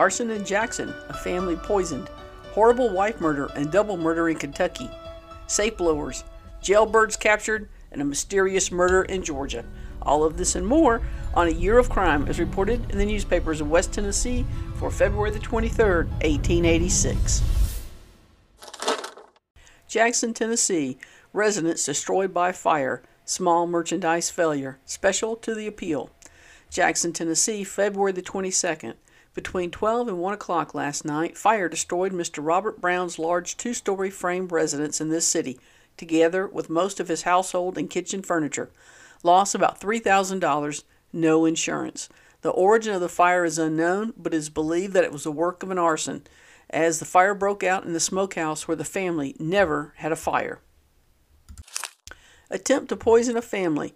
Arson in Jackson, a family poisoned. Horrible wife murder and double murder in Kentucky. Safe blowers, jailbirds captured, and a mysterious murder in Georgia. All of this and more on a year of crime is reported in the newspapers of West Tennessee for February the 23rd, 1886. Jackson, Tennessee. Residence destroyed by fire. Small merchandise failure. Special to the appeal. Jackson, Tennessee, February the 22nd. Between 12 and 1 o'clock last night, fire destroyed Mr. Robert Brown's large two story frame residence in this city, together with most of his household and kitchen furniture. Loss about $3,000, no insurance. The origin of the fire is unknown, but is believed that it was the work of an arson, as the fire broke out in the smokehouse where the family never had a fire. Attempt to poison a family.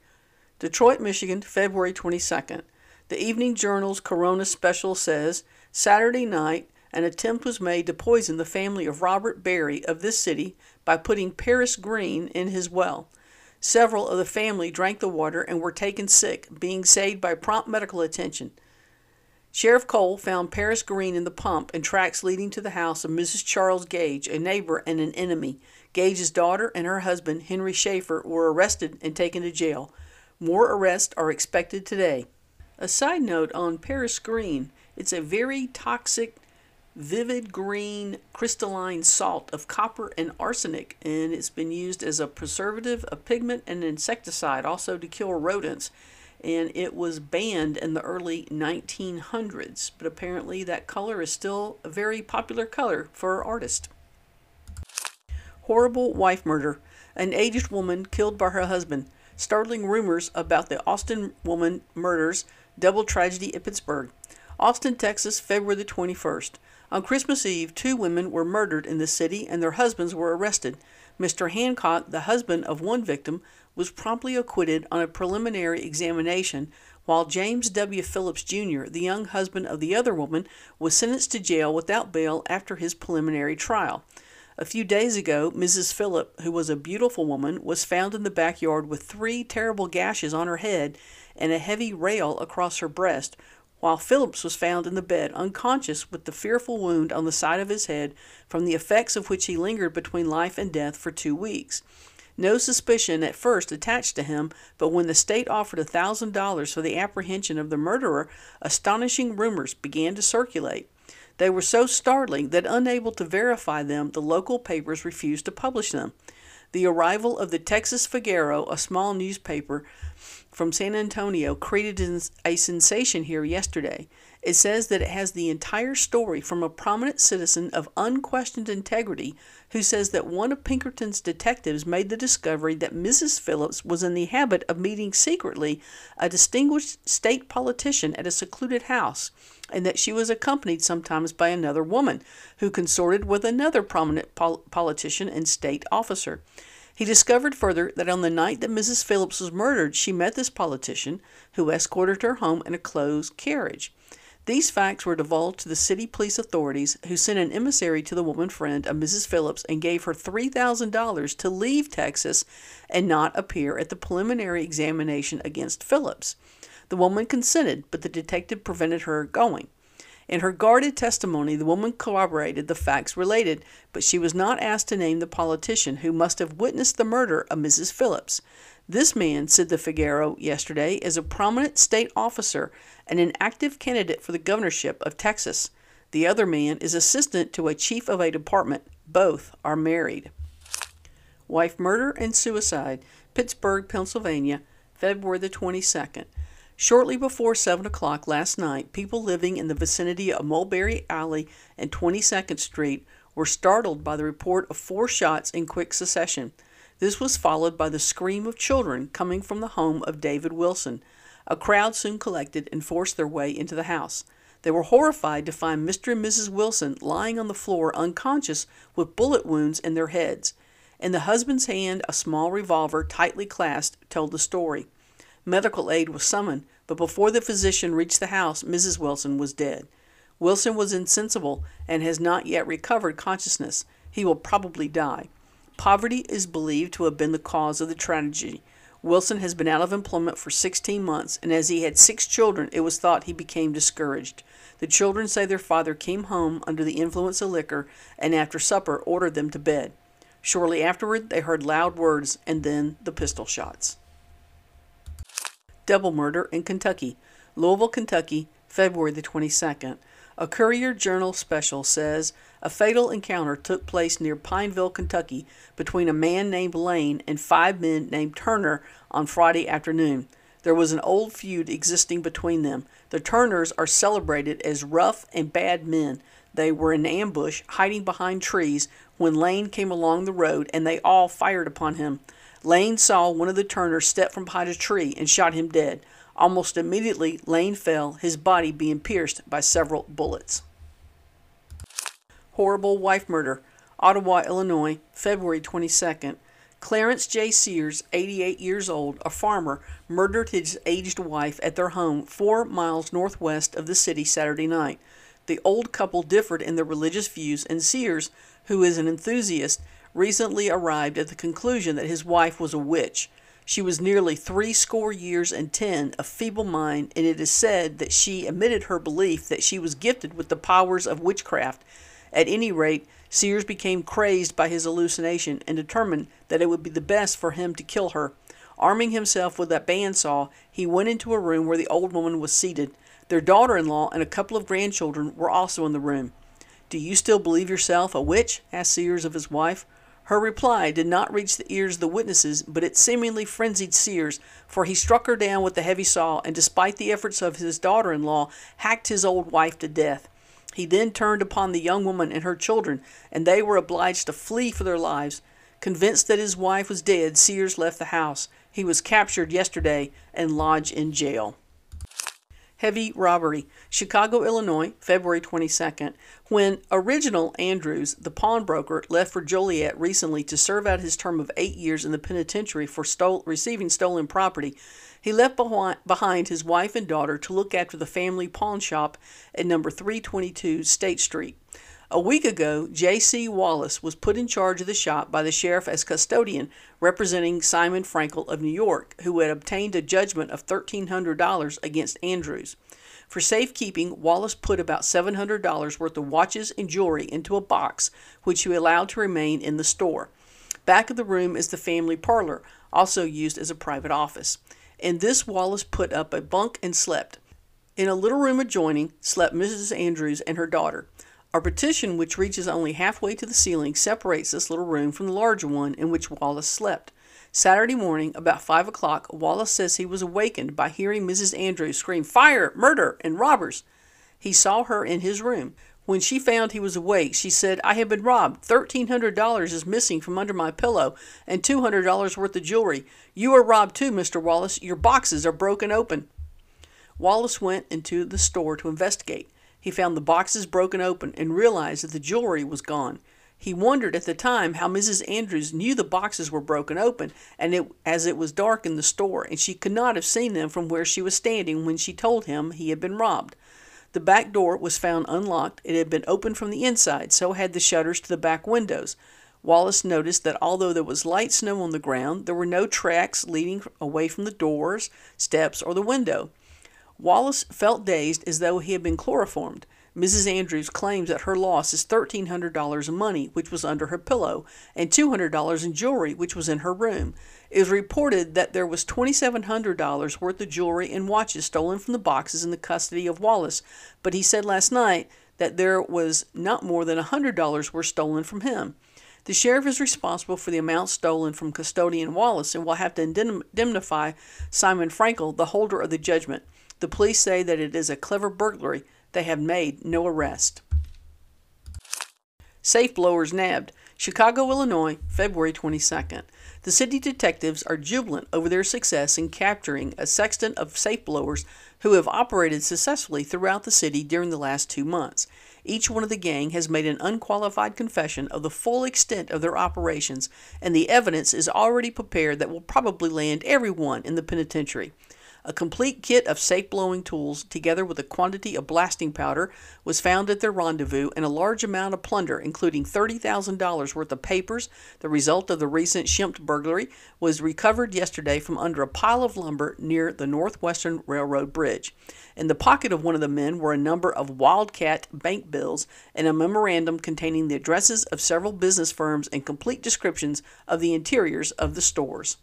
Detroit, Michigan, February 22nd. The Evening Journal's Corunna Special says Saturday night, an attempt was made to poison the family of Robert Berry of this city by putting Paris Green in his well. Several of the family drank the water and were taken sick, being saved by prompt medical attention. Sheriff Cole found Paris Green in the pump and tracks leading to the house of Mrs. Charles Gage, a neighbor and an enemy. Gage's daughter and her husband, Henry Schaefer, were arrested and taken to jail. More arrests are expected today. A side note on Paris green it's a very toxic, vivid green crystalline salt of copper and arsenic, and it's been used as a preservative, a pigment, and an insecticide, also to kill rodents. And it was banned in the early 1900s, but apparently that color is still a very popular color for artists. Horrible wife murder. An aged woman killed by her husband. Startling rumors about the Austin woman murders Double tragedy at Pittsburgh. Austin, Texas, February the 21st. On Christmas Eve, two women were murdered in the city and their husbands were arrested. Mr. Hancock, the husband of one victim, was promptly acquitted on a preliminary examination, while James W. Phillips, Jr., the young husband of the other woman, was sentenced to jail without bail after his preliminary trial. A few days ago, Mrs. Phillip, who was a beautiful woman, was found in the backyard with three terrible gashes on her head and a heavy rail across her breast, while Phillips was found in the bed unconscious with the fearful wound on the side of his head from the effects of which he lingered between life and death for two weeks. No suspicion at first attached to him, but when the state offered a thousand dollars for the apprehension of the murderer, astonishing rumors began to circulate. They were so startling that, unable to verify them, the local papers refused to publish them. The arrival of the Texas Figaro, a small newspaper from San Antonio, created a sensation here yesterday. It says that it has the entire story from a prominent citizen of unquestioned integrity who says that one of Pinkerton's detectives made the discovery that Mrs. Phillips was in the habit of meeting secretly a distinguished state politician at a secluded house and that she was accompanied sometimes by another woman who consorted with another prominent pol- politician and state officer. He discovered further that on the night that Mrs. Phillips was murdered, she met this politician, who escorted her home in a closed carriage. These facts were divulged to the city police authorities, who sent an emissary to the woman friend of Mrs. Phillips and gave her $3,000 to leave Texas and not appear at the preliminary examination against Phillips. The woman consented, but the detective prevented her going. In her guarded testimony, the woman corroborated the facts related, but she was not asked to name the politician who must have witnessed the murder of Mrs. Phillips. This man, said the Figaro yesterday, is a prominent state officer and an active candidate for the governorship of Texas. The other man is assistant to a chief of a department. Both are married. Wife murder and suicide, Pittsburgh, Pennsylvania, February the 22nd. Shortly before 7 o'clock last night, people living in the vicinity of Mulberry Alley and 22nd Street were startled by the report of four shots in quick succession. This was followed by the scream of children coming from the home of David Wilson. A crowd soon collected and forced their way into the house. They were horrified to find Mr. and Mrs. Wilson lying on the floor unconscious with bullet wounds in their heads. In the husband's hand, a small revolver, tightly clasped, told the story. Medical aid was summoned, but before the physician reached the house, Mrs. Wilson was dead. Wilson was insensible and has not yet recovered consciousness. He will probably die. Poverty is believed to have been the cause of the tragedy. Wilson has been out of employment for 16 months, and as he had six children, it was thought he became discouraged. The children say their father came home under the influence of liquor and after supper ordered them to bed. Shortly afterward, they heard loud words and then the pistol shots. Double murder in Kentucky. Louisville, Kentucky, February the 22nd. A Courier Journal special says a fatal encounter took place near Pineville, Kentucky, between a man named Lane and five men named Turner on Friday afternoon. There was an old feud existing between them. The Turners are celebrated as rough and bad men. They were in ambush, hiding behind trees, when Lane came along the road and they all fired upon him. Lane saw one of the Turners step from behind a tree and shot him dead. Almost immediately, Lane fell, his body being pierced by several bullets. Horrible wife murder. Ottawa, Illinois, February 22nd. Clarence J. Sears, 88 years old, a farmer, murdered his aged wife at their home four miles northwest of the city Saturday night. The old couple differed in their religious views, and Sears, who is an enthusiast, recently arrived at the conclusion that his wife was a witch. She was nearly three score years and ten, of feeble mind, and it is said that she admitted her belief that she was gifted with the powers of witchcraft. At any rate, Sears became crazed by his hallucination and determined that it would be the best for him to kill her. Arming himself with a bandsaw, he went into a room where the old woman was seated. Their daughter in law and a couple of grandchildren were also in the room. Do you still believe yourself a witch? asked Sears of his wife. Her reply did not reach the ears of the witnesses, but it seemingly frenzied Sears, for he struck her down with the heavy saw, and despite the efforts of his daughter in law, hacked his old wife to death. He then turned upon the young woman and her children, and they were obliged to flee for their lives. Convinced that his wife was dead, Sears left the house. He was captured yesterday and lodged in jail. Heavy robbery. Chicago, Illinois, February 22nd. When Original Andrews, the pawnbroker, left for Joliet recently to serve out his term of eight years in the penitentiary for stole, receiving stolen property, he left behind his wife and daughter to look after the family pawn shop at number 322 State Street. A week ago, J.C. Wallace was put in charge of the shop by the sheriff as custodian, representing Simon Frankel of New York, who had obtained a judgment of $1,300 against Andrews. For safekeeping, Wallace put about $700 worth of watches and jewelry into a box, which he allowed to remain in the store. Back of the room is the family parlor, also used as a private office. In this, Wallace put up a bunk and slept. In a little room adjoining slept Mrs. Andrews and her daughter. Our partition, which reaches only halfway to the ceiling, separates this little room from the larger one in which Wallace slept. Saturday morning, about five o'clock, Wallace says he was awakened by hearing Mrs. Andrews scream, Fire! Murder! and robbers! He saw her in his room. When she found he was awake, she said, I have been robbed. Thirteen hundred dollars is missing from under my pillow, and two hundred dollars worth of jewelry. You are robbed too, Mr. Wallace. Your boxes are broken open. Wallace went into the store to investigate. He found the boxes broken open and realized that the jewelry was gone. He wondered at the time how Mrs. Andrews knew the boxes were broken open, and it, as it was dark in the store, and she could not have seen them from where she was standing when she told him he had been robbed. The back door was found unlocked. It had been opened from the inside, so had the shutters to the back windows. Wallace noticed that although there was light snow on the ground, there were no tracks leading away from the doors, steps, or the window. Wallace felt dazed as though he had been chloroformed. Mrs. Andrews claims that her loss is $1,300 in money, which was under her pillow, and $200 in jewelry, which was in her room. It was reported that there was $2,700 worth of jewelry and watches stolen from the boxes in the custody of Wallace, but he said last night that there was not more than $100 were stolen from him. The sheriff is responsible for the amount stolen from custodian Wallace and will have to indemnify Simon Frankel, the holder of the judgment. The police say that it is a clever burglary. They have made no arrest. Safe blowers nabbed. Chicago, Illinois, February 22nd. The city detectives are jubilant over their success in capturing a sexton of safe blowers who have operated successfully throughout the city during the last two months. Each one of the gang has made an unqualified confession of the full extent of their operations, and the evidence is already prepared that will probably land everyone in the penitentiary. A complete kit of safe blowing tools, together with a quantity of blasting powder, was found at their rendezvous, and a large amount of plunder, including $30,000 worth of papers, the result of the recent Schempp burglary, was recovered yesterday from under a pile of lumber near the Northwestern Railroad Bridge. In the pocket of one of the men were a number of Wildcat bank bills and a memorandum containing the addresses of several business firms and complete descriptions of the interiors of the stores.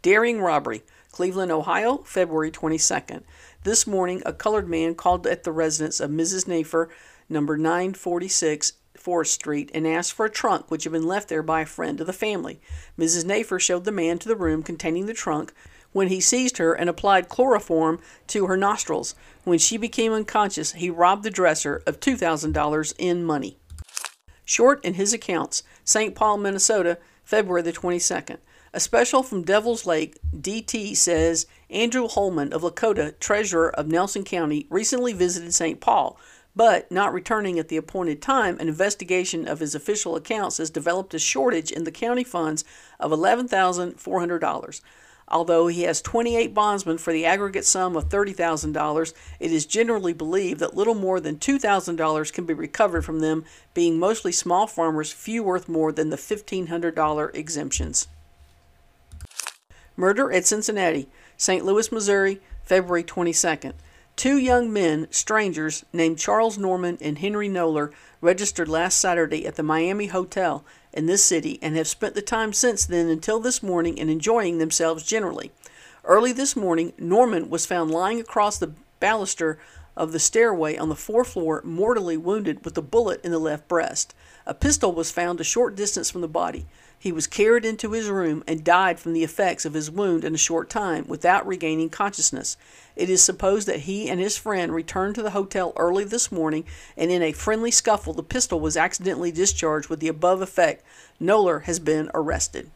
Daring robbery. Cleveland, Ohio, February 22nd. This morning, a colored man called at the residence of Mrs. Nafer, number 946 Forest Street, and asked for a trunk which had been left there by a friend of the family. Mrs. Nafer showed the man to the room containing the trunk, when he seized her and applied chloroform to her nostrils. When she became unconscious, he robbed the dresser of $2,000 in money. Short in his accounts, St. Paul, Minnesota, February the 22nd. A special from Devil's Lake, DT says Andrew Holman of Lakota, treasurer of Nelson County, recently visited St. Paul, but not returning at the appointed time, an investigation of his official accounts has developed a shortage in the county funds of $11,400. Although he has 28 bondsmen for the aggregate sum of $30,000, it is generally believed that little more than $2,000 can be recovered from them, being mostly small farmers, few worth more than the $1,500 exemptions. Murder at Cincinnati, St. Louis, Missouri, February 22nd. Two young men, strangers, named Charles Norman and Henry Noller, registered last Saturday at the Miami Hotel in this city and have spent the time since then until this morning in enjoying themselves generally. Early this morning, Norman was found lying across the baluster of the stairway on the fourth floor, mortally wounded with a bullet in the left breast. A pistol was found a short distance from the body. He was carried into his room and died from the effects of his wound in a short time, without regaining consciousness. It is supposed that he and his friend returned to the hotel early this morning, and in a friendly scuffle, the pistol was accidentally discharged with the above effect. Noller has been arrested.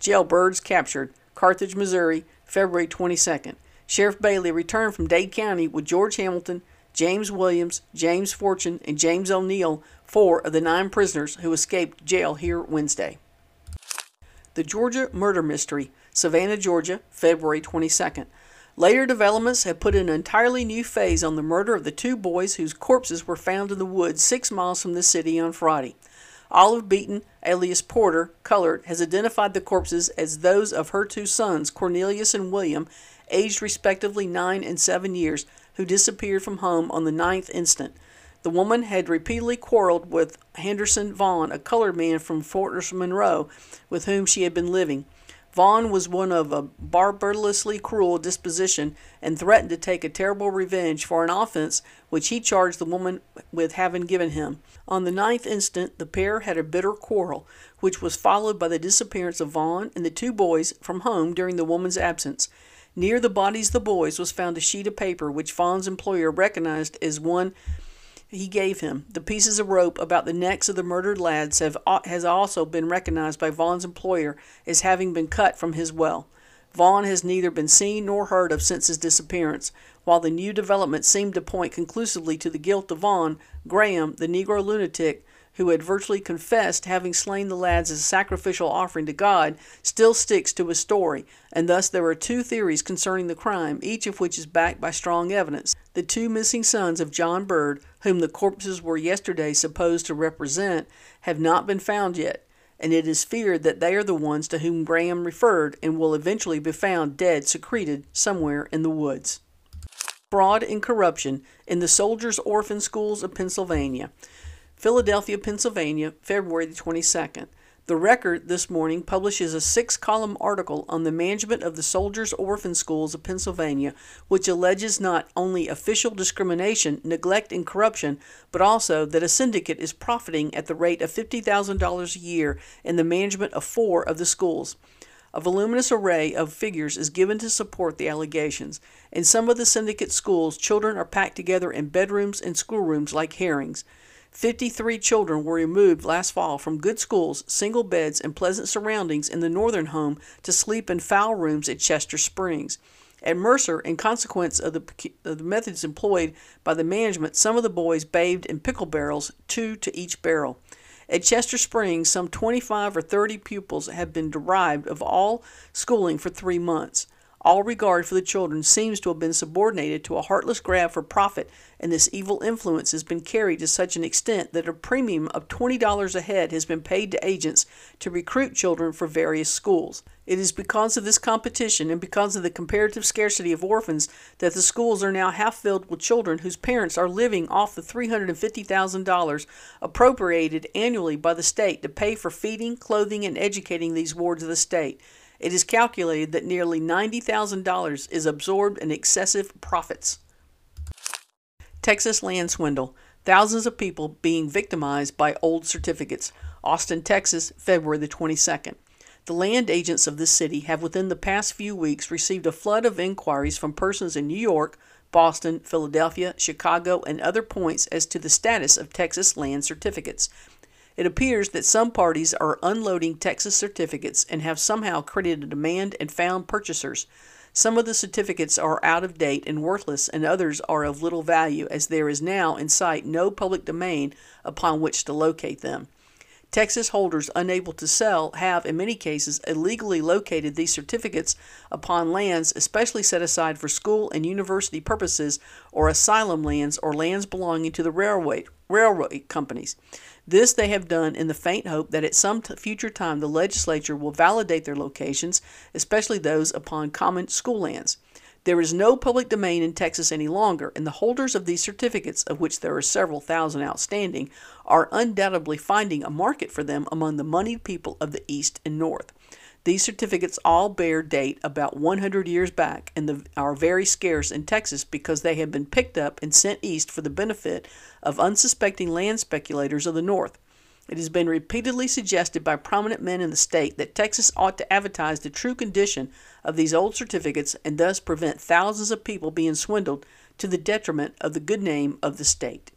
Jailbirds captured. Carthage, Missouri, February 22nd. Sheriff Bailey returned from Dade County with George Hamilton, James Williams, James Fortune, and James O'Neill, four of the nine prisoners who escaped jail here Wednesday. The Georgia Murder Mystery, Savannah, Georgia, February 22nd. Later developments have put an entirely new phase on the murder of the two boys whose corpses were found in the woods six miles from the city on Friday. Olive Beaton, alias Porter, colored, has identified the corpses as those of her two sons, Cornelius and William, aged respectively nine and seven years, who disappeared from home on the 9th instant. The woman had repeatedly quarreled with Henderson Vaughn, a colored man from Fortress Monroe, with whom she had been living. Vaughn was one of a barbarously cruel disposition and threatened to take a terrible revenge for an offense which he charged the woman with having given him. On the ninth instant, the pair had a bitter quarrel, which was followed by the disappearance of Vaughn and the two boys from home during the woman's absence. Near the bodies of the boys was found a sheet of paper which Vaughn's employer recognized as one he gave him. The pieces of rope about the necks of the murdered lads have has also been recognized by Vaughn's employer as having been cut from his well. Vaughn has neither been seen nor heard of since his disappearance. While the new developments seemed to point conclusively to the guilt of Vaughn, Graham, the Negro lunatic, who had virtually confessed having slain the lads as a sacrificial offering to God, still sticks to his story, and thus there are two theories concerning the crime, each of which is backed by strong evidence. The two missing sons of John Bird, whom the corpses were yesterday supposed to represent, have not been found yet, and it is feared that they are the ones to whom Graham referred and will eventually be found dead secreted somewhere in the woods. Fraud and corruption in the soldiers' orphan schools of Pennsylvania. Philadelphia, Pennsylvania, February 22nd. The Record this morning publishes a six column article on the management of the soldiers' orphan schools of Pennsylvania, which alleges not only official discrimination, neglect, and corruption, but also that a syndicate is profiting at the rate of $50,000 a year in the management of four of the schools. A voluminous array of figures is given to support the allegations. In some of the syndicate schools, children are packed together in bedrooms and schoolrooms like herrings. 53 children were removed last fall from good schools, single beds, and pleasant surroundings in the northern home to sleep in foul rooms at Chester Springs. At Mercer, in consequence of the, of the methods employed by the management, some of the boys bathed in pickle barrels, two to each barrel. At Chester Springs, some 25 or 30 pupils have been deprived of all schooling for three months. All regard for the children seems to have been subordinated to a heartless grab for profit, and this evil influence has been carried to such an extent that a premium of $20 a head has been paid to agents to recruit children for various schools. It is because of this competition and because of the comparative scarcity of orphans that the schools are now half filled with children whose parents are living off the $350,000 appropriated annually by the state to pay for feeding, clothing, and educating these wards of the state. It is calculated that nearly $90,000 is absorbed in excessive profits. Texas land swindle. Thousands of people being victimized by old certificates. Austin, Texas, February the 22nd. The land agents of this city have within the past few weeks received a flood of inquiries from persons in New York, Boston, Philadelphia, Chicago, and other points as to the status of Texas land certificates. It appears that some parties are unloading Texas certificates and have somehow created a demand and found purchasers. Some of the certificates are out of date and worthless, and others are of little value, as there is now in sight no public domain upon which to locate them. Texas holders unable to sell have, in many cases, illegally located these certificates upon lands especially set aside for school and university purposes, or asylum lands, or lands belonging to the railway, railroad companies. This they have done in the faint hope that at some future time the legislature will validate their locations, especially those upon common school lands. There is no public domain in Texas any longer, and the holders of these certificates, of which there are several thousand outstanding, are undoubtedly finding a market for them among the moneyed people of the East and North. These certificates all bear date about 100 years back and the, are very scarce in Texas because they have been picked up and sent east for the benefit of unsuspecting land speculators of the North. It has been repeatedly suggested by prominent men in the state that Texas ought to advertise the true condition of these old certificates and thus prevent thousands of people being swindled to the detriment of the good name of the state.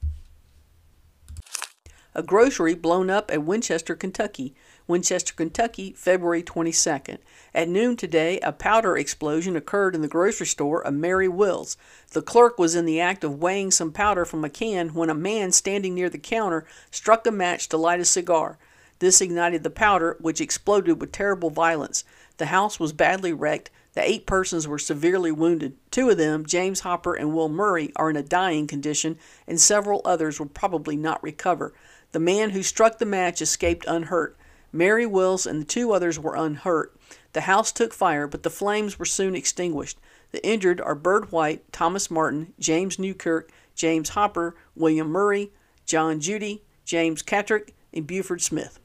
A grocery blown up at Winchester, Kentucky. Winchester, Kentucky, February 22nd. At noon today, a powder explosion occurred in the grocery store of Mary Wills. The clerk was in the act of weighing some powder from a can when a man standing near the counter struck a match to light a cigar. This ignited the powder, which exploded with terrible violence. The house was badly wrecked. The eight persons were severely wounded. Two of them, James Hopper and Will Murray, are in a dying condition, and several others will probably not recover. The man who struck the match escaped unhurt. Mary Wills and the two others were unhurt. The house took fire, but the flames were soon extinguished. The injured are Bird White, Thomas Martin, James Newkirk, James Hopper, William Murray, John Judy, James Catrick, and Buford Smith.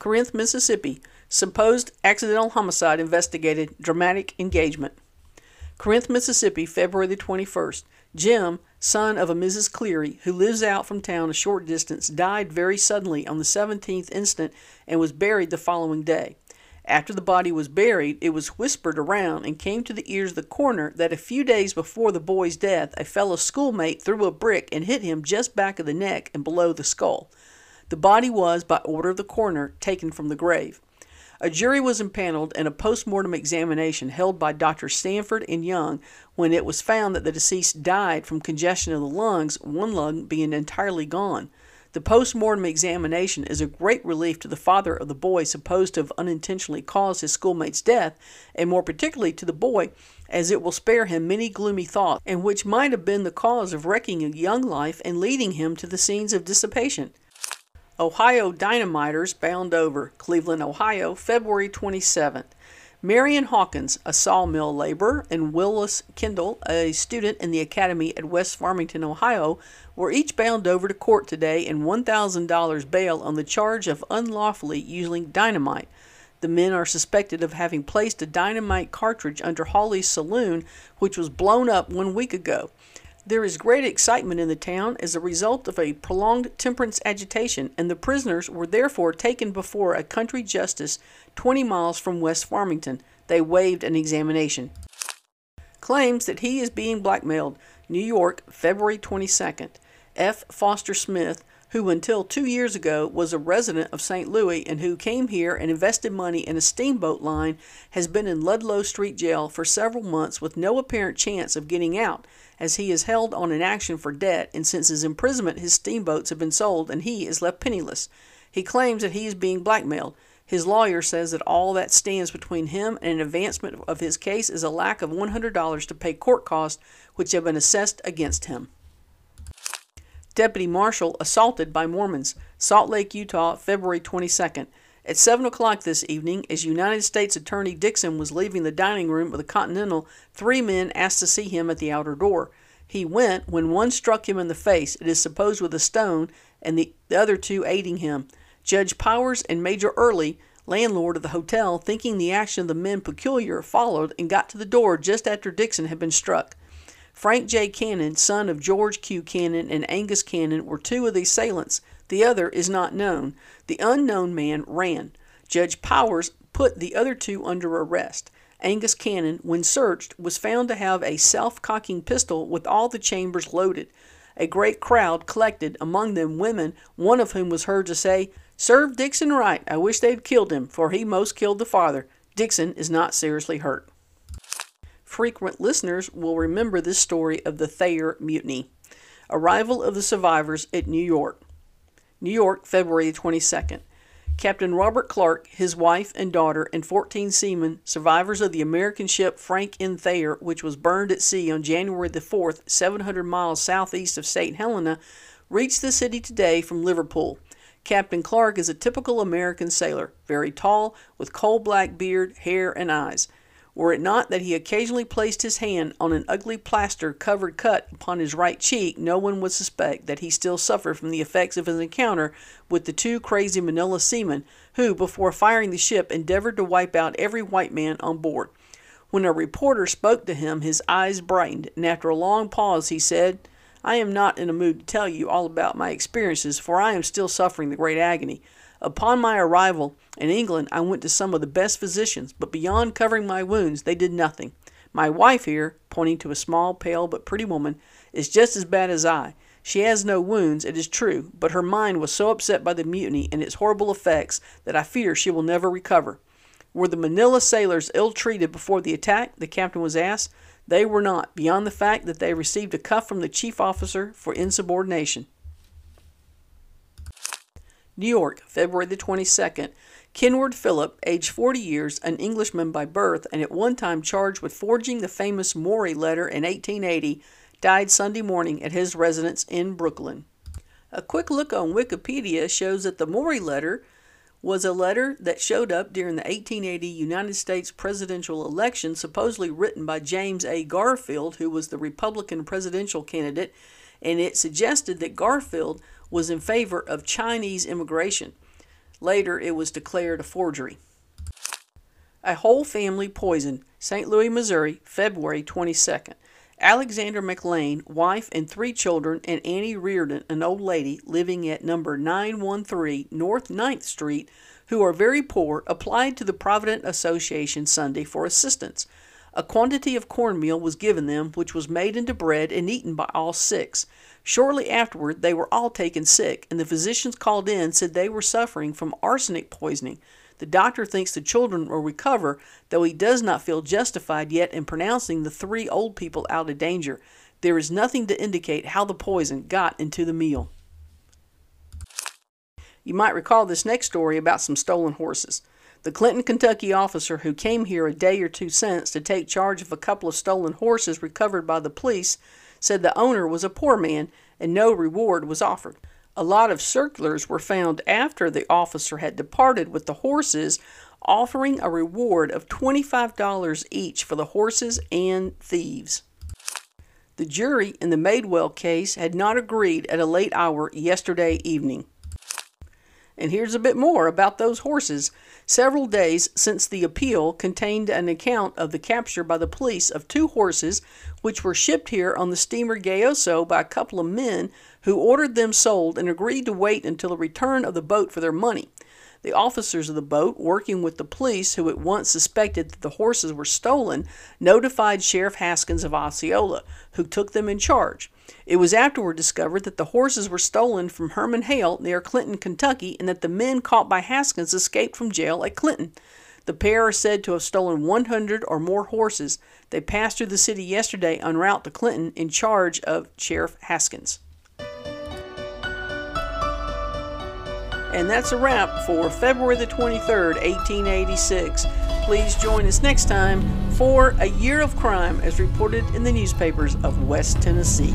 Corinth, Mississippi. Supposed accidental homicide investigated. Dramatic engagement. Corinth, Mississippi, February the 21st. Jim, son of a Mrs. Cleary, who lives out from town a short distance, died very suddenly on the 17th instant and was buried the following day. After the body was buried, it was whispered around and came to the ears of the coroner that a few days before the boy's death, a fellow schoolmate threw a brick and hit him just back of the neck and below the skull. The body was, by order of the coroner, taken from the grave. A jury was impaneled and a post-mortem examination held by Drs. Stanford and Young when it was found that the deceased died from congestion of the lungs, one lung being entirely gone. The post-mortem examination is a great relief to the father of the boy supposed to have unintentionally caused his schoolmate's death, and more particularly to the boy, as it will spare him many gloomy thoughts, and which might have been the cause of wrecking a young life and leading him to the scenes of dissipation. Ohio Dynamiters bound over, Cleveland, Ohio, February 27th. Marion Hawkins, a sawmill laborer, and Willis Kendall, a student in the academy at West Farmington, Ohio, were each bound over to court today in $1,000 bail on the charge of unlawfully using dynamite. The men are suspected of having placed a dynamite cartridge under Hawley's saloon, which was blown up one week ago. There is great excitement in the town as a result of a prolonged temperance agitation, and the prisoners were therefore taken before a country justice 20 miles from West Farmington. They waived an examination. Claims that he is being blackmailed. New York, February 22nd. F. Foster Smith, who until two years ago was a resident of St. Louis and who came here and invested money in a steamboat line, has been in Ludlow Street Jail for several months with no apparent chance of getting out as he is held on an action for debt, and since his imprisonment, his steamboats have been sold, and he is left penniless. He claims that he is being blackmailed. His lawyer says that all that stands between him and an advancement of his case is a lack of $100 to pay court costs which have been assessed against him. Deputy Marshal assaulted by Mormons, Salt Lake, Utah, February 22nd. At 7 o'clock this evening, as United States Attorney Dickson was leaving the dining room of the Continental, three men asked to see him at the outer door. He went when one struck him in the face, it is supposed with a stone, and the, the other two aiding him. Judge Powers and Major Early, landlord of the hotel, thinking the action of the men peculiar, followed and got to the door just after Dickson had been struck. Frank J. Cannon, son of George Q. Cannon and Angus Cannon, were two of the assailants. The other is not known. The unknown man ran. Judge Powers put the other two under arrest. Angus Cannon, when searched, was found to have a self cocking pistol with all the chambers loaded. A great crowd collected, among them women, one of whom was heard to say, Serve Dickson right. I wish they'd killed him, for he most killed the father. Dickson is not seriously hurt. Frequent listeners will remember this story of the Thayer Mutiny. Arrival of the survivors at New York. New York, February 22nd. Captain Robert Clark, his wife and daughter, and 14 seamen, survivors of the American ship Frank N. Thayer, which was burned at sea on January the 4th, 700 miles southeast of St. Helena, reached the city today from Liverpool. Captain Clark is a typical American sailor, very tall, with coal black beard, hair, and eyes. Were it not that he occasionally placed his hand on an ugly plaster covered cut upon his right cheek, no one would suspect that he still suffered from the effects of his encounter with the two crazy Manila seamen, who, before firing the ship, endeavored to wipe out every white man on board. When a reporter spoke to him, his eyes brightened, and after a long pause he said, I am not in a mood to tell you all about my experiences, for I am still suffering the great agony. Upon my arrival in England, I went to some of the best physicians, but beyond covering my wounds, they did nothing. My wife here, pointing to a small, pale, but pretty woman, is just as bad as I. She has no wounds, it is true, but her mind was so upset by the mutiny and its horrible effects that I fear she will never recover. Were the Manila sailors ill treated before the attack? the captain was asked. They were not, beyond the fact that they received a cuff from the chief officer for insubordination. New York, February the 22nd. Kenward Philip, age 40 years, an Englishman by birth, and at one time charged with forging the famous Morey letter in 1880, died Sunday morning at his residence in Brooklyn. A quick look on Wikipedia shows that the Morey letter was a letter that showed up during the 1880 United States presidential election, supposedly written by James A. Garfield, who was the Republican presidential candidate, and it suggested that Garfield was in favor of Chinese immigration. Later, it was declared a forgery. A whole family poisoned, St. Louis, Missouri, February 22nd. Alexander McLean, wife and three children, and Annie Reardon, an old lady living at number 913 North 9th Street, who are very poor, applied to the Provident Association Sunday for assistance. A quantity of cornmeal was given them, which was made into bread and eaten by all six. Shortly afterward, they were all taken sick, and the physicians called in said they were suffering from arsenic poisoning. The doctor thinks the children will recover, though he does not feel justified yet in pronouncing the three old people out of danger. There is nothing to indicate how the poison got into the meal. You might recall this next story about some stolen horses. The Clinton, Kentucky officer who came here a day or two since to take charge of a couple of stolen horses recovered by the police said the owner was a poor man and no reward was offered. A lot of circulars were found after the officer had departed with the horses, offering a reward of $25 each for the horses and thieves. The jury in the Madewell case had not agreed at a late hour yesterday evening. And here's a bit more about those horses. Several days since the appeal contained an account of the capture by the police of two horses which were shipped here on the steamer Gayoso by a couple of men who ordered them sold and agreed to wait until the return of the boat for their money. The officers of the boat, working with the police, who at once suspected that the horses were stolen, notified Sheriff Haskins of Osceola, who took them in charge. It was afterward discovered that the horses were stolen from Herman Hale near Clinton, Kentucky, and that the men caught by Haskins escaped from jail at Clinton. The pair are said to have stolen 100 or more horses. They passed through the city yesterday en route to Clinton in charge of Sheriff Haskins. And that's a wrap for February the 23rd, 1886. Please join us next time for A Year of Crime as reported in the newspapers of West Tennessee.